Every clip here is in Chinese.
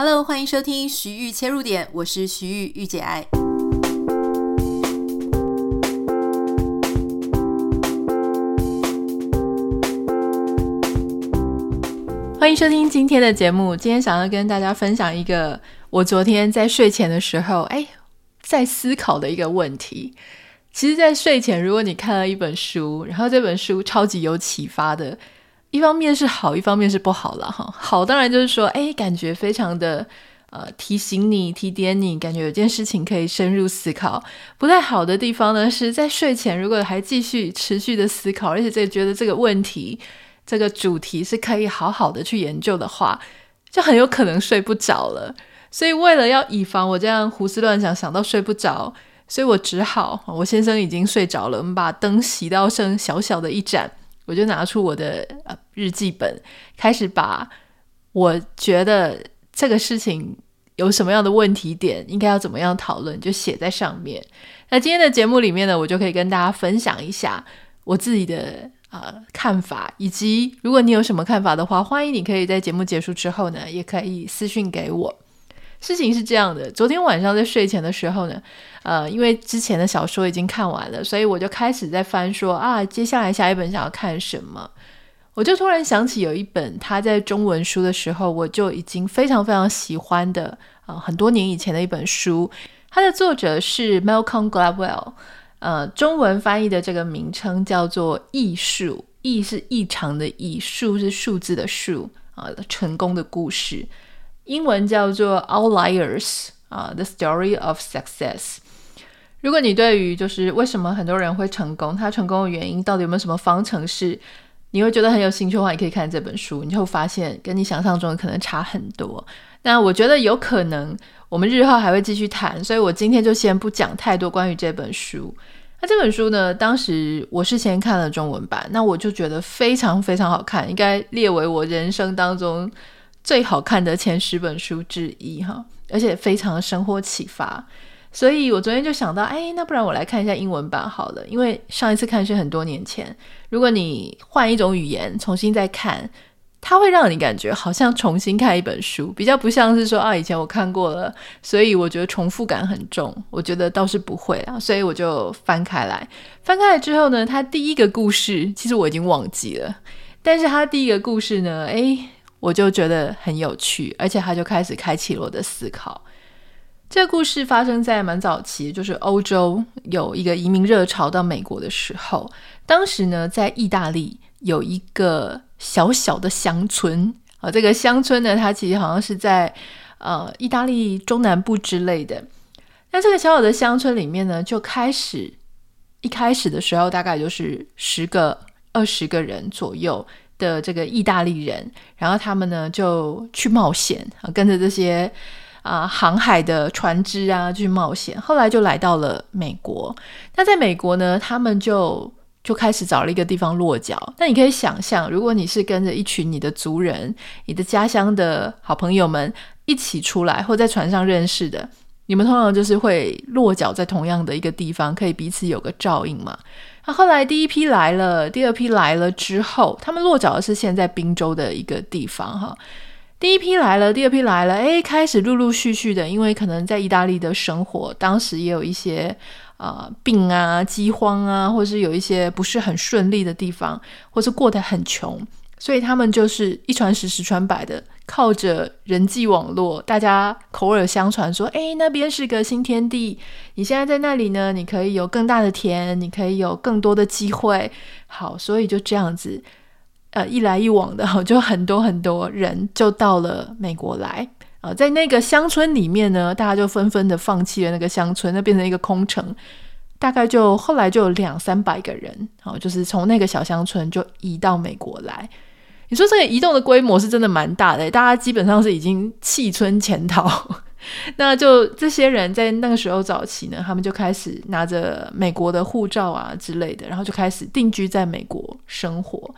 Hello，欢迎收听徐玉切入点，我是徐玉玉姐爱。欢迎收听今天的节目。今天想要跟大家分享一个我昨天在睡前的时候，哎，在思考的一个问题。其实，在睡前，如果你看了一本书，然后这本书超级有启发的。一方面是好，一方面是不好了哈。好，当然就是说，哎，感觉非常的呃提醒你、提点你，感觉有件事情可以深入思考。不太好的地方呢，是在睡前如果还继续持续的思考，而且这觉得这个问题、这个主题是可以好好的去研究的话，就很有可能睡不着了。所以为了要以防我这样胡思乱想，想到睡不着，所以我只好，我先生已经睡着了，我们把灯熄到剩小小的一盏。我就拿出我的呃日记本，开始把我觉得这个事情有什么样的问题点，应该要怎么样讨论，就写在上面。那今天的节目里面呢，我就可以跟大家分享一下我自己的呃看法，以及如果你有什么看法的话，欢迎你可以在节目结束之后呢，也可以私讯给我。事情是这样的，昨天晚上在睡前的时候呢，呃，因为之前的小说已经看完了，所以我就开始在翻说啊，接下来下一本想要看什么，我就突然想起有一本他在中文书的时候，我就已经非常非常喜欢的啊、很多年以前的一本书，它的作者是 Malcolm Gladwell，呃，中文翻译的这个名称叫做《艺术》，异是异常的异，数是数字的数啊、呃，成功的故事。英文叫做 Outliers 啊，The Story of Success。如果你对于就是为什么很多人会成功，他成功的原因到底有没有什么方程式，你会觉得很有兴趣的话，你可以看这本书，你就会发现跟你想象中的可能差很多。那我觉得有可能我们日后还会继续谈，所以我今天就先不讲太多关于这本书。那这本书呢，当时我是先看了中文版，那我就觉得非常非常好看，应该列为我人生当中。最好看的前十本书之一哈，而且非常的生活启发，所以我昨天就想到，哎，那不然我来看一下英文版好了，因为上一次看是很多年前。如果你换一种语言重新再看，它会让你感觉好像重新看一本书，比较不像是说啊以前我看过了，所以我觉得重复感很重。我觉得倒是不会啊，所以我就翻开来，翻开来之后呢，它第一个故事其实我已经忘记了，但是它第一个故事呢，哎。我就觉得很有趣，而且他就开始开启了我的思考。这个故事发生在蛮早期，就是欧洲有一个移民热潮到美国的时候。当时呢，在意大利有一个小小的乡村啊，这个乡村呢，它其实好像是在呃意大利中南部之类的。那这个小小的乡村里面呢，就开始一开始的时候，大概就是十个、二十个人左右。的这个意大利人，然后他们呢就去冒险啊，跟着这些啊航海的船只啊去冒险。后来就来到了美国。那在美国呢，他们就就开始找了一个地方落脚。那你可以想象，如果你是跟着一群你的族人、你的家乡的好朋友们一起出来，或在船上认识的，你们通常就是会落脚在同样的一个地方，可以彼此有个照应嘛。那后来第一批来了，第二批来了之后，他们落脚的是现在宾州的一个地方哈。第一批来了，第二批来了，哎，开始陆陆续续的，因为可能在意大利的生活，当时也有一些啊、病啊、饥荒啊，或是有一些不是很顺利的地方，或是过得很穷。所以他们就是一传十，十传百的，靠着人际网络，大家口耳相传说：“哎，那边是个新天地，你现在在那里呢，你可以有更大的田，你可以有更多的机会。”好，所以就这样子，呃，一来一往的，就很多很多人就到了美国来啊、在那个乡村里面呢，大家就纷纷的放弃了那个乡村，那变成一个空城。大概就后来就有两三百个人，好、就是从那个小乡村就移到美国来。你说这个移动的规模是真的蛮大的，大家基本上是已经弃村潜逃。那就这些人在那个时候早期呢，他们就开始拿着美国的护照啊之类的，然后就开始定居在美国生活。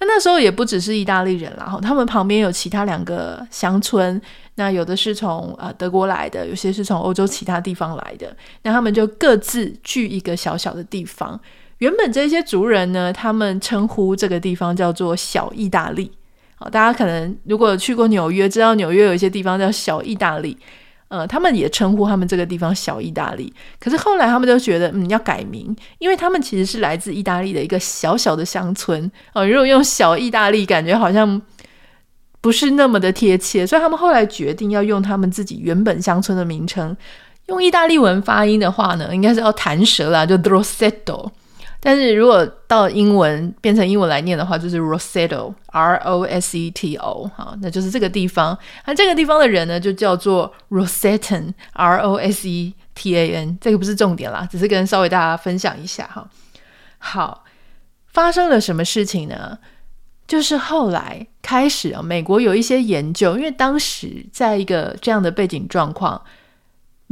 那那时候也不只是意大利人啦，哈，他们旁边有其他两个乡村，那有的是从呃德国来的，有些是从欧洲其他地方来的，那他们就各自聚一个小小的地方。原本这些族人呢，他们称呼这个地方叫做小意大利好，大家可能如果去过纽约，知道纽约有一些地方叫小意大利。呃，他们也称呼他们这个地方小意大利，可是后来他们都觉得，嗯，要改名，因为他们其实是来自意大利的一个小小的乡村。呃，如果用小意大利，感觉好像不是那么的贴切，所以他们后来决定要用他们自己原本乡村的名称。用意大利文发音的话呢，应该是要弹舌啦，就 Roseto。但是如果到英文变成英文来念的话，就是 Rosetto R O S E T O 好，那就是这个地方。那这个地方的人呢，就叫做 Rosetan，R O S E T A N。这个不是重点啦，只是跟稍微大家分享一下哈。好，发生了什么事情呢？就是后来开始啊，美国有一些研究，因为当时在一个这样的背景状况。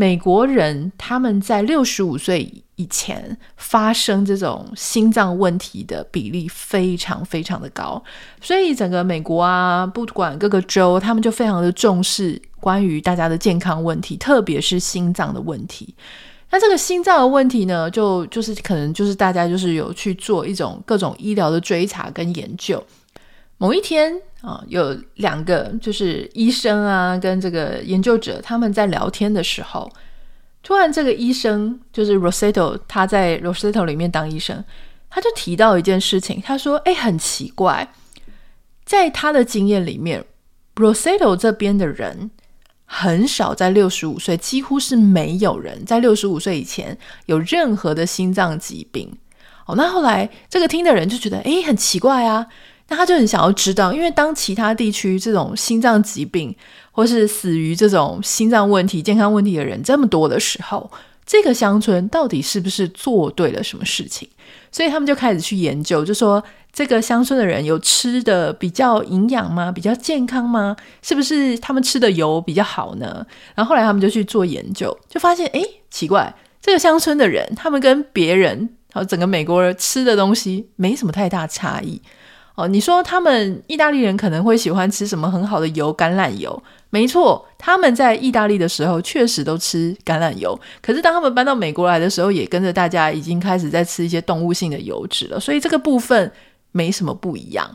美国人他们在六十五岁以前发生这种心脏问题的比例非常非常的高，所以整个美国啊，不管各个州，他们就非常的重视关于大家的健康问题，特别是心脏的问题。那这个心脏的问题呢，就就是可能就是大家就是有去做一种各种医疗的追查跟研究。某一天啊，有两个就是医生啊，跟这个研究者他们在聊天的时候，突然这个医生就是 Rosetto，他在 Rosetto 里面当医生，他就提到一件事情，他说：“哎，很奇怪，在他的经验里面，Rosetto 这边的人很少在六十五岁，几乎是没有人在六十五岁以前有任何的心脏疾病。”哦，那后来这个听的人就觉得：“哎，很奇怪啊。”那他就很想要知道，因为当其他地区这种心脏疾病或是死于这种心脏问题、健康问题的人这么多的时候，这个乡村到底是不是做对了什么事情？所以他们就开始去研究，就说这个乡村的人有吃的比较营养吗？比较健康吗？是不是他们吃的油比较好呢？然后后来他们就去做研究，就发现，诶，奇怪，这个乡村的人他们跟别人还有整个美国人吃的东西没什么太大差异。哦，你说他们意大利人可能会喜欢吃什么很好的油？橄榄油，没错，他们在意大利的时候确实都吃橄榄油。可是当他们搬到美国来的时候，也跟着大家已经开始在吃一些动物性的油脂了。所以这个部分没什么不一样。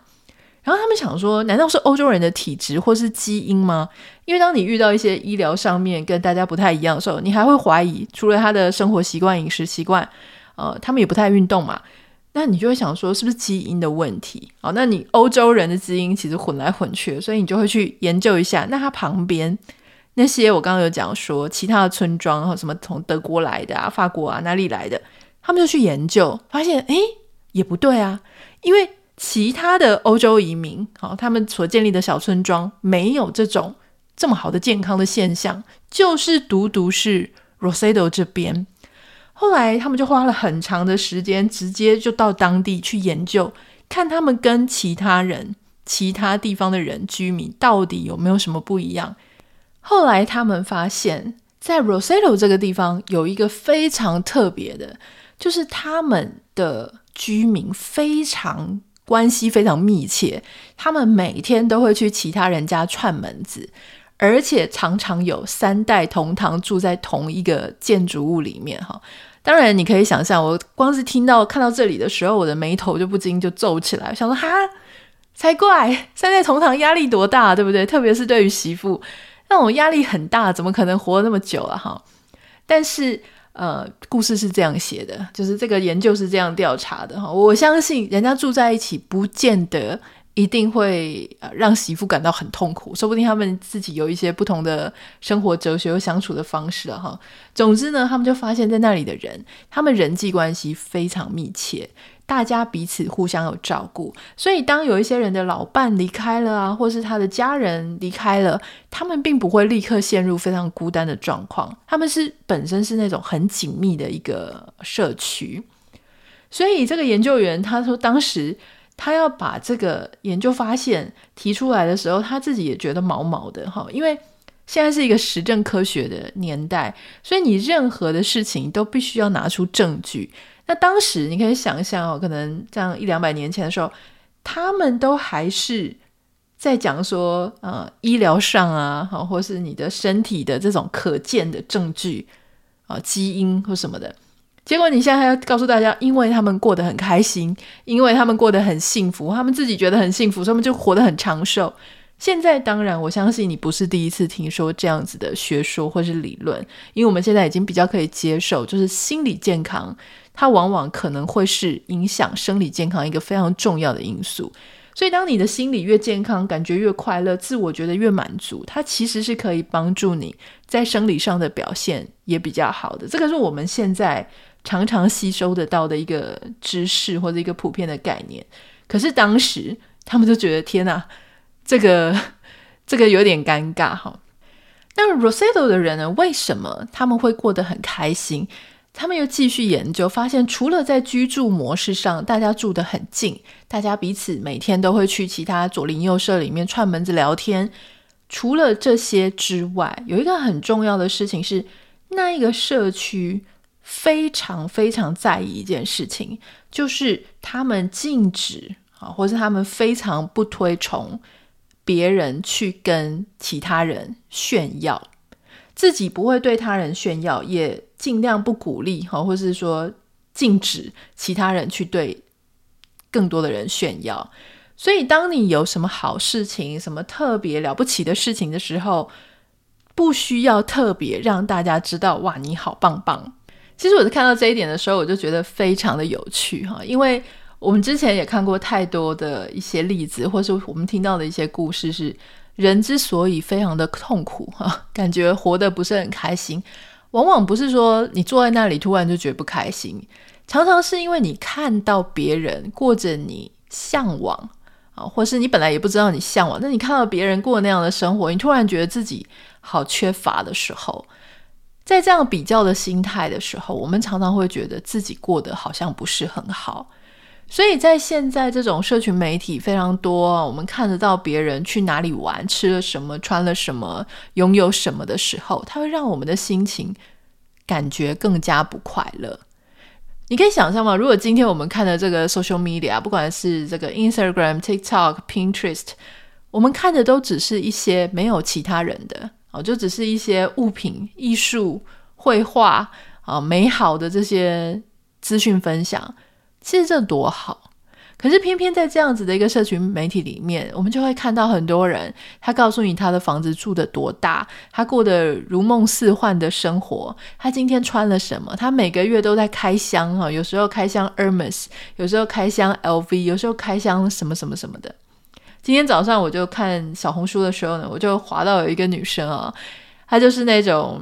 然后他们想说，难道是欧洲人的体质或是基因吗？因为当你遇到一些医疗上面跟大家不太一样的时候，你还会怀疑，除了他的生活习惯、饮食习惯，呃，他们也不太运动嘛。那你就会想说，是不是基因的问题？哦，那你欧洲人的基因其实混来混去，所以你就会去研究一下。那他旁边那些我刚刚有讲说，其他的村庄和什么从德国来的啊、法国啊哪里来的，他们就去研究，发现诶也不对啊，因为其他的欧洲移民，哦，他们所建立的小村庄没有这种这么好的健康的现象，就是独独是 Roseto 这边。后来他们就花了很长的时间，直接就到当地去研究，看他们跟其他人、其他地方的人居民到底有没有什么不一样。后来他们发现，在 Roseto 这个地方有一个非常特别的，就是他们的居民非常关系非常密切，他们每天都会去其他人家串门子。而且常常有三代同堂住在同一个建筑物里面哈，当然你可以想象，我光是听到看到这里的时候，我的眉头就不禁就皱起来，想说哈，才怪，三代同堂压力多大，对不对？特别是对于媳妇，那种压力很大，怎么可能活那么久啊哈？但是呃，故事是这样写的，就是这个研究是这样调查的哈，我相信人家住在一起，不见得。一定会呃让媳妇感到很痛苦，说不定他们自己有一些不同的生活哲学和相处的方式了哈。总之呢，他们就发现，在那里的人，他们人际关系非常密切，大家彼此互相有照顾。所以，当有一些人的老伴离开了啊，或是他的家人离开了，他们并不会立刻陷入非常孤单的状况。他们是本身是那种很紧密的一个社区。所以，这个研究员他说，当时。他要把这个研究发现提出来的时候，他自己也觉得毛毛的哈，因为现在是一个实证科学的年代，所以你任何的事情都必须要拿出证据。那当时你可以想一想哦，可能这样一两百年前的时候，他们都还是在讲说，呃，医疗上啊，或是你的身体的这种可见的证据啊，基因或什么的。结果你现在还要告诉大家，因为他们过得很开心，因为他们过得很幸福，他们自己觉得很幸福，所以他们就活得很长寿。现在当然，我相信你不是第一次听说这样子的学说或是理论，因为我们现在已经比较可以接受，就是心理健康，它往往可能会是影响生理健康一个非常重要的因素。所以，当你的心理越健康，感觉越快乐，自我觉得越满足，它其实是可以帮助你在生理上的表现也比较好的。这个是我们现在常常吸收得到的一个知识或者一个普遍的概念。可是当时他们就觉得天哪！这个 这个有点尴尬哈。那 Rosetto 的人呢？为什么他们会过得很开心？他们又继续研究，发现除了在居住模式上，大家住得很近，大家彼此每天都会去其他左邻右舍里面串门子聊天。除了这些之外，有一个很重要的事情是，那一个社区非常非常在意一件事情，就是他们禁止啊，或是他们非常不推崇。别人去跟其他人炫耀，自己不会对他人炫耀，也尽量不鼓励哈，或是说禁止其他人去对更多的人炫耀。所以，当你有什么好事情、什么特别了不起的事情的时候，不需要特别让大家知道，哇，你好棒棒。其实我在看到这一点的时候，我就觉得非常的有趣哈，因为。我们之前也看过太多的一些例子，或是我们听到的一些故事，是人之所以非常的痛苦哈，感觉活得不是很开心，往往不是说你坐在那里突然就觉得不开心，常常是因为你看到别人过着你向往啊，或是你本来也不知道你向往，但你看到别人过那样的生活，你突然觉得自己好缺乏的时候，在这样比较的心态的时候，我们常常会觉得自己过得好像不是很好。所以在现在这种社群媒体非常多，我们看得到别人去哪里玩、吃了什么、穿了什么、拥有什么的时候，它会让我们的心情感觉更加不快乐。你可以想象吗？如果今天我们看的这个 social media，不管是这个 Instagram、TikTok、Pinterest，我们看的都只是一些没有其他人的哦，就只是一些物品、艺术、绘画啊，美好的这些资讯分享。其实这多好，可是偏偏在这样子的一个社群媒体里面，我们就会看到很多人，他告诉你他的房子住的多大，他过得如梦似幻的生活，他今天穿了什么，他每个月都在开箱哈，有时候开箱 Hermes，有时候开箱 LV，有时候开箱什么什么什么的。今天早上我就看小红书的时候呢，我就滑到有一个女生啊，她就是那种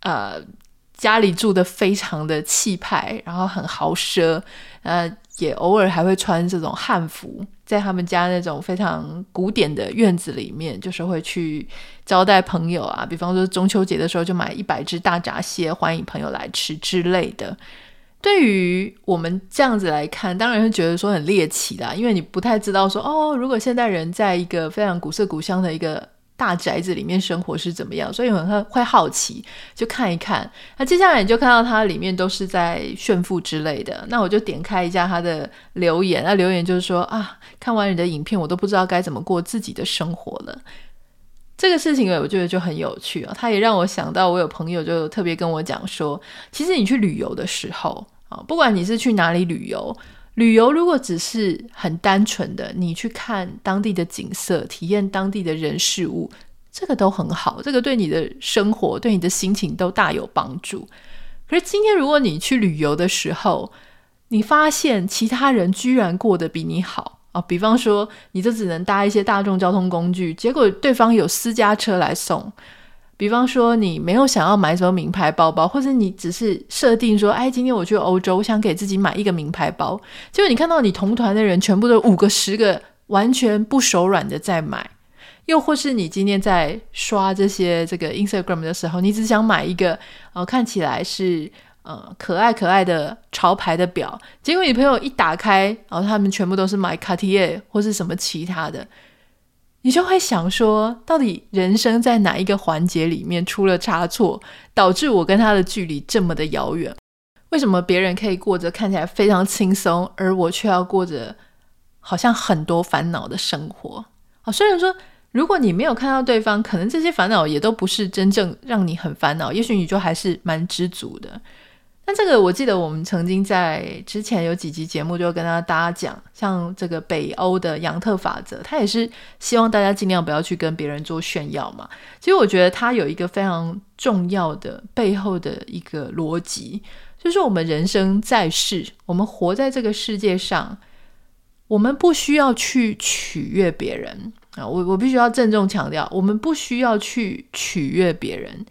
呃。家里住得非常的气派，然后很豪奢，呃，也偶尔还会穿这种汉服，在他们家那种非常古典的院子里面，就是会去招待朋友啊，比方说中秋节的时候就买一百只大闸蟹，欢迎朋友来吃之类的。对于我们这样子来看，当然会觉得说很猎奇啦，因为你不太知道说哦，如果现代人在一个非常古色古香的一个。大宅子里面生活是怎么样？所以很会好奇，就看一看。那接下来你就看到它里面都是在炫富之类的。那我就点开一下他的留言，那留言就是说啊，看完你的影片，我都不知道该怎么过自己的生活了。这个事情我觉得就很有趣啊。他也让我想到，我有朋友就特别跟我讲说，其实你去旅游的时候啊，不管你是去哪里旅游。旅游如果只是很单纯的，你去看当地的景色，体验当地的人事物，这个都很好，这个对你的生活、对你的心情都大有帮助。可是今天如果你去旅游的时候，你发现其他人居然过得比你好啊，比方说你就只能搭一些大众交通工具，结果对方有私家车来送。比方说，你没有想要买什么名牌包包，或者你只是设定说，哎，今天我去欧洲，我想给自己买一个名牌包。结果你看到你同团的人全部都五个、十个，完全不手软的在买。又或是你今天在刷这些这个 Instagram 的时候，你只想买一个，呃，看起来是呃可爱可爱的潮牌的表，结果你朋友一打开，然后他们全部都是买 Cartier 或是什么其他的。你就会想说，到底人生在哪一个环节里面出了差错，导致我跟他的距离这么的遥远？为什么别人可以过着看起来非常轻松，而我却要过着好像很多烦恼的生活？啊，虽然说，如果你没有看到对方，可能这些烦恼也都不是真正让你很烦恼，也许你就还是蛮知足的。那这个我记得我们曾经在之前有几集节目就跟大家讲，像这个北欧的杨特法则，他也是希望大家尽量不要去跟别人做炫耀嘛。其实我觉得他有一个非常重要的背后的一个逻辑，就是我们人生在世，我们活在这个世界上，我们不需要去取悦别人啊。我我必须要郑重强调，我们不需要去取悦别人，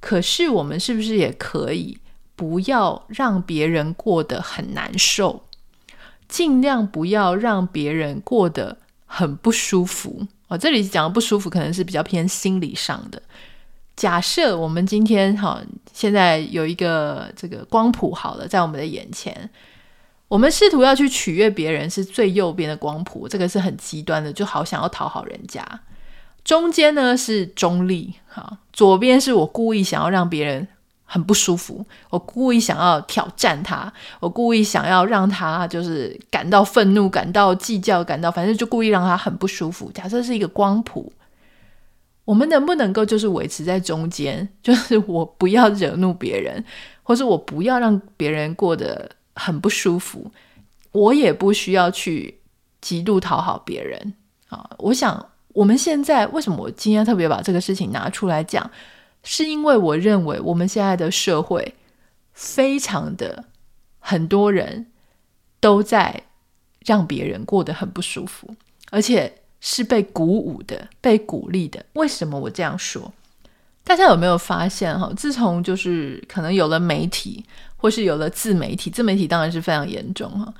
可是我们是不是也可以？不要让别人过得很难受，尽量不要让别人过得很不舒服。我、哦、这里讲的不舒服，可能是比较偏心理上的。假设我们今天哈，现在有一个这个光谱好了，在我们的眼前，我们试图要去取悦别人，是最右边的光谱，这个是很极端的，就好想要讨好人家。中间呢是中立，哈，左边是我故意想要让别人。很不舒服，我故意想要挑战他，我故意想要让他就是感到愤怒、感到计较、感到反正就故意让他很不舒服。假设是一个光谱，我们能不能够就是维持在中间？就是我不要惹怒别人，或是我不要让别人过得很不舒服，我也不需要去极度讨好别人啊。我想我们现在为什么我今天特别把这个事情拿出来讲？是因为我认为我们现在的社会非常的很多人都在让别人过得很不舒服，而且是被鼓舞的、被鼓励的。为什么我这样说？大家有没有发现哈？自从就是可能有了媒体，或是有了自媒体，自媒体当然是非常严重哈。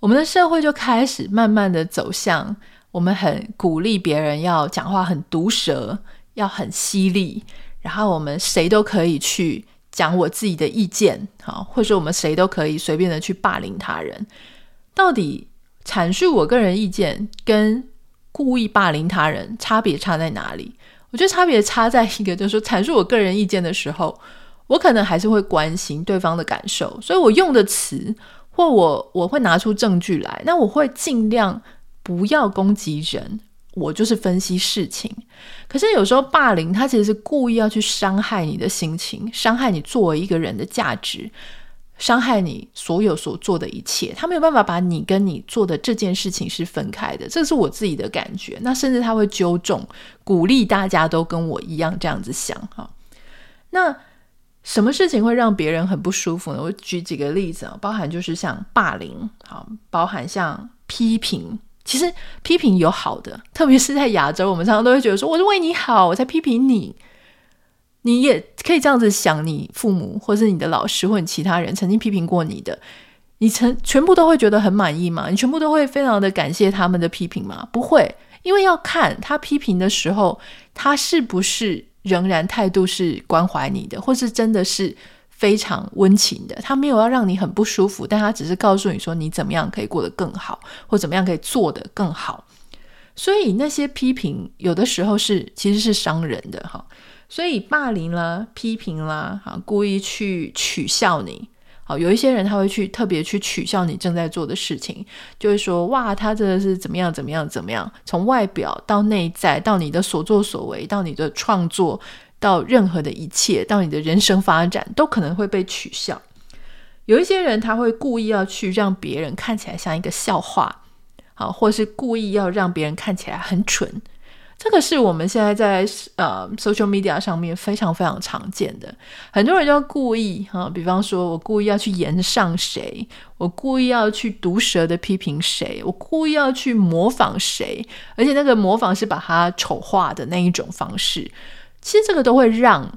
我们的社会就开始慢慢的走向我们很鼓励别人要讲话很毒舌，要很犀利。然后我们谁都可以去讲我自己的意见，好，或者我们谁都可以随便的去霸凌他人。到底阐述我个人意见跟故意霸凌他人差别差在哪里？我觉得差别差在一个，就是说阐述我个人意见的时候，我可能还是会关心对方的感受，所以我用的词或我我会拿出证据来，那我会尽量不要攻击人。我就是分析事情，可是有时候霸凌他其实是故意要去伤害你的心情，伤害你作为一个人的价值，伤害你所有所做的一切。他没有办法把你跟你做的这件事情是分开的，这是我自己的感觉。那甚至他会纠正，鼓励大家都跟我一样这样子想哈。那什么事情会让别人很不舒服呢？我举几个例子啊，包含就是像霸凌，好，包含像批评。其实批评有好的，特别是在亚洲，我们常常都会觉得说：“我是为你好，我才批评你。”你也可以这样子想，你父母或是你的老师或者其他人曾经批评过你的，你曾全部都会觉得很满意吗？你全部都会非常的感谢他们的批评吗？不会，因为要看他批评的时候，他是不是仍然态度是关怀你的，或是真的是。非常温情的，他没有要让你很不舒服，但他只是告诉你说，你怎么样可以过得更好，或怎么样可以做得更好。所以那些批评有的时候是其实是伤人的哈。所以霸凌啦、批评啦，哈，故意去取笑你，好，有一些人他会去特别去取笑你正在做的事情，就会说哇，他真的是怎么样怎么样怎么样，从外表到内在，到你的所作所为，到你的创作。到任何的一切，到你的人生发展，都可能会被取笑。有一些人他会故意要去让别人看起来像一个笑话，好，或是故意要让别人看起来很蠢。这个是我们现在在呃 social media 上面非常非常常见的。很多人就故意哈，比方说我故意要去言上谁，我故意要去毒舌的批评谁，我故意要去模仿谁，而且那个模仿是把它丑化的那一种方式。其实这个都会让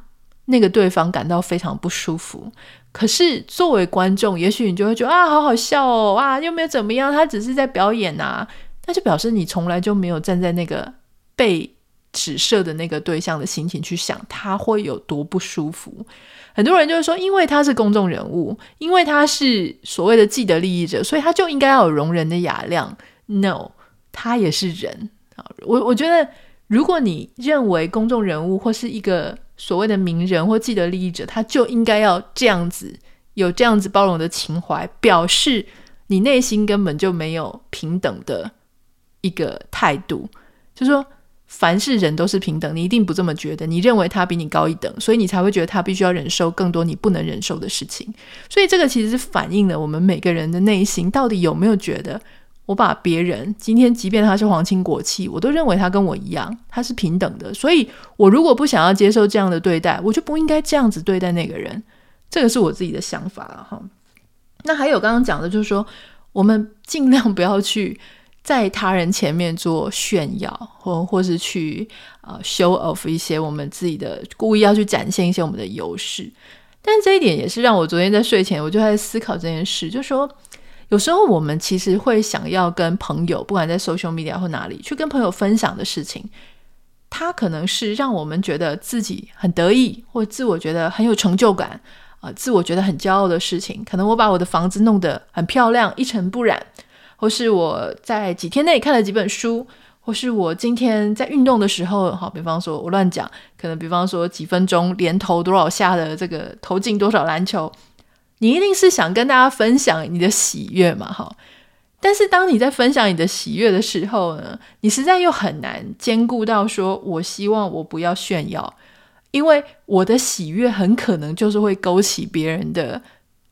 那个对方感到非常不舒服。可是作为观众，也许你就会觉得啊，好好笑哦，啊，又没有怎么样，他只是在表演啊。那就表示你从来就没有站在那个被指涉的那个对象的心情去想他会有多不舒服。很多人就是说，因为他是公众人物，因为他是所谓的既得利益者，所以他就应该要有容人的雅量。No，他也是人啊。我我觉得。如果你认为公众人物或是一个所谓的名人或既得利益者，他就应该要这样子有这样子包容的情怀，表示你内心根本就没有平等的一个态度。就说，凡是人都是平等，你一定不这么觉得。你认为他比你高一等，所以你才会觉得他必须要忍受更多你不能忍受的事情。所以这个其实是反映了我们每个人的内心到底有没有觉得，我把别人今天即便他是皇亲国戚，我都认为他跟我一样，他是平等的。所以我如果不想要接受这样的对待，我就不应该这样子对待那个人。这个是我自己的想法了哈。那还有刚刚讲的，就是说我们尽量不要去。在他人前面做炫耀，或或是去呃 show off 一些我们自己的，故意要去展现一些我们的优势。但这一点也是让我昨天在睡前我就在思考这件事，就说有时候我们其实会想要跟朋友，不管在 social media 或哪里，去跟朋友分享的事情，它可能是让我们觉得自己很得意，或自我觉得很有成就感啊、自我觉得很骄傲的事情。可能我把我的房子弄得很漂亮，一尘不染。或是我在几天内看了几本书，或是我今天在运动的时候，好，比方说我乱讲，可能比方说几分钟连投多少下的这个投进多少篮球，你一定是想跟大家分享你的喜悦嘛，哈。但是当你在分享你的喜悦的时候呢，你实在又很难兼顾到说，我希望我不要炫耀，因为我的喜悦很可能就是会勾起别人的。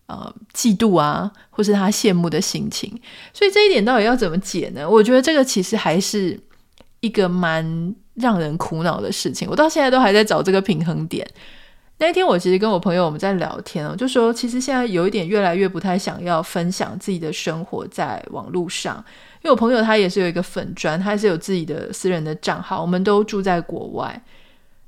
呃，嫉妒啊，或是他羡慕的心情，所以这一点到底要怎么解呢？我觉得这个其实还是一个蛮让人苦恼的事情。我到现在都还在找这个平衡点。那天，我其实跟我朋友我们在聊天哦，就说其实现在有一点越来越不太想要分享自己的生活在网络上，因为我朋友他也是有一个粉砖，他也是有自己的私人的账号，我们都住在国外。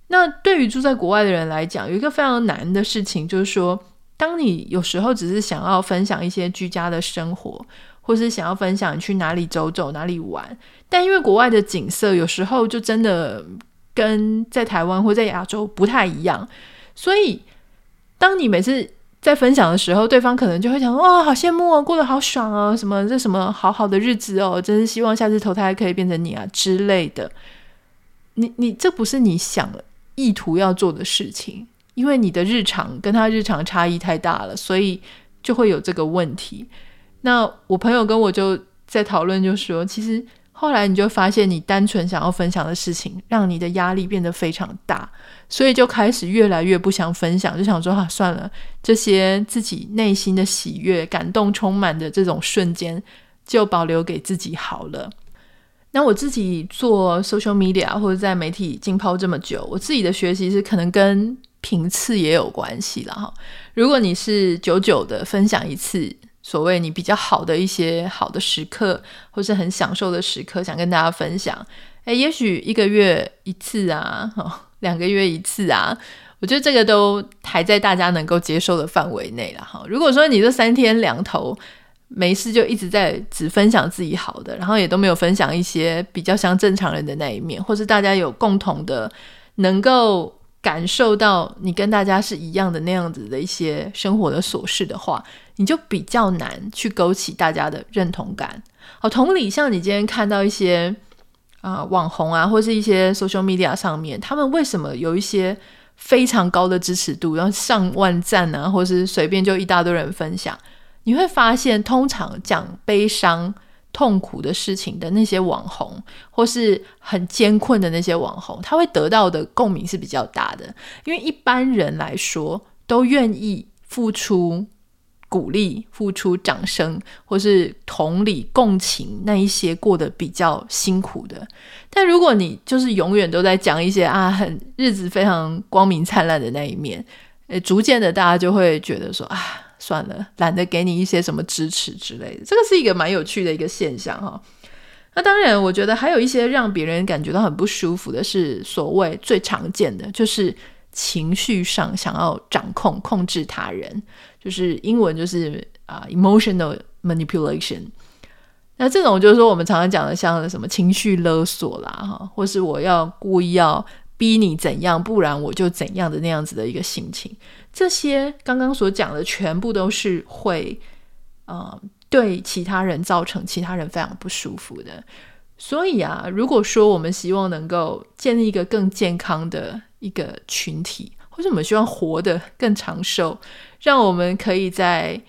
那对于住在国外的人来讲，有一个非常难的事情，就是说。当你有时候只是想要分享一些居家的生活，或是想要分享你去哪里走走、哪里玩，但因为国外的景色有时候就真的跟在台湾或在亚洲不太一样，所以当你每次在分享的时候，对方可能就会想：哇，好羡慕哦，过得好爽哦，什么这什么好好的日子哦，真是希望下次投胎可以变成你啊之类的。你你这不是你想意图要做的事情。因为你的日常跟他日常差异太大了，所以就会有这个问题。那我朋友跟我就在讨论，就说其实后来你就发现，你单纯想要分享的事情，让你的压力变得非常大，所以就开始越来越不想分享，就想说啊，算了，这些自己内心的喜悦、感动充满的这种瞬间，就保留给自己好了。那我自己做 social media 或者在媒体浸泡这么久，我自己的学习是可能跟频次也有关系了哈。如果你是久久的分享一次，所谓你比较好的一些好的时刻，或是很享受的时刻，想跟大家分享，诶，也许一个月一次啊，哦，两个月一次啊，我觉得这个都还在大家能够接受的范围内了哈。如果说你这三天两头没事就一直在只分享自己好的，然后也都没有分享一些比较像正常人的那一面，或是大家有共同的能够。感受到你跟大家是一样的那样子的一些生活的琐事的话，你就比较难去勾起大家的认同感。好，同理，像你今天看到一些啊、网红啊，或是一些 social media 上面，他们为什么有一些非常高的支持度，然后上万赞啊，或是随便就一大堆人分享，你会发现，通常讲悲伤。痛苦的事情的那些网红，或是很艰困的那些网红，他会得到的共鸣是比较大的，因为一般人来说都愿意付出鼓励、付出掌声，或是同理共情那一些过得比较辛苦的。但如果你就是永远都在讲一些啊，很日子非常光明灿烂的那一面，诶，逐渐的大家就会觉得说啊。算了，懒得给你一些什么支持之类的，这个是一个蛮有趣的一个现象哈。那当然，我觉得还有一些让别人感觉到很不舒服的是，所谓最常见的就是情绪上想要掌控、控制他人，就是英文就是啊、emotional manipulation。那这种就是说我们常常讲的像什么情绪勒索啦哈，或是我要故意要逼你怎样，不然我就怎样的那样子的一个心情。这些刚刚所讲的全部都是会，呃，对其他人造成其他人非常不舒服的。所以啊，如果说我们希望能够建立一个更健康的一个群体，或者我们希望活得更长寿，让我们可以在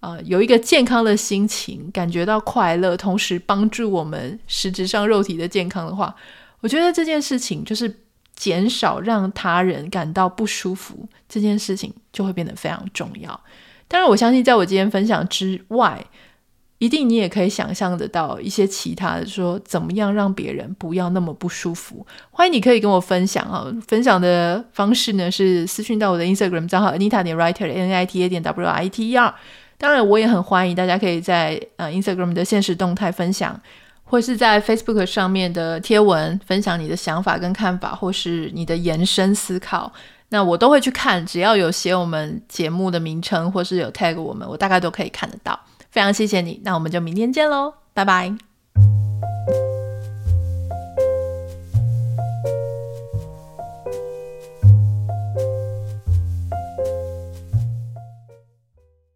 呃有一个健康的心情，感觉到快乐，同时帮助我们实质上肉体的健康的话，我觉得这件事情就是减少让他人感到不舒服，这件事情就会变得非常重要。当然，我相信在我今天分享之外，一定你也可以想象得到一些其他的，说怎么样让别人不要那么不舒服。欢迎你可以跟我分享啊，分享的方式呢是私讯到我的 Instagram 账号 Anita 点 Writer N I T A 点 W I T E R。当然，我也很欢迎大家可以在呃 Instagram 的现实动态分享，或是在 Facebook 上面的贴文分享你的想法跟看法，或是你的延伸思考。那我都会去看，只要有写我们节目的名称，或是有 tag 我们，我大概都可以看得到。非常谢谢你，那我们就明天见喽，拜拜。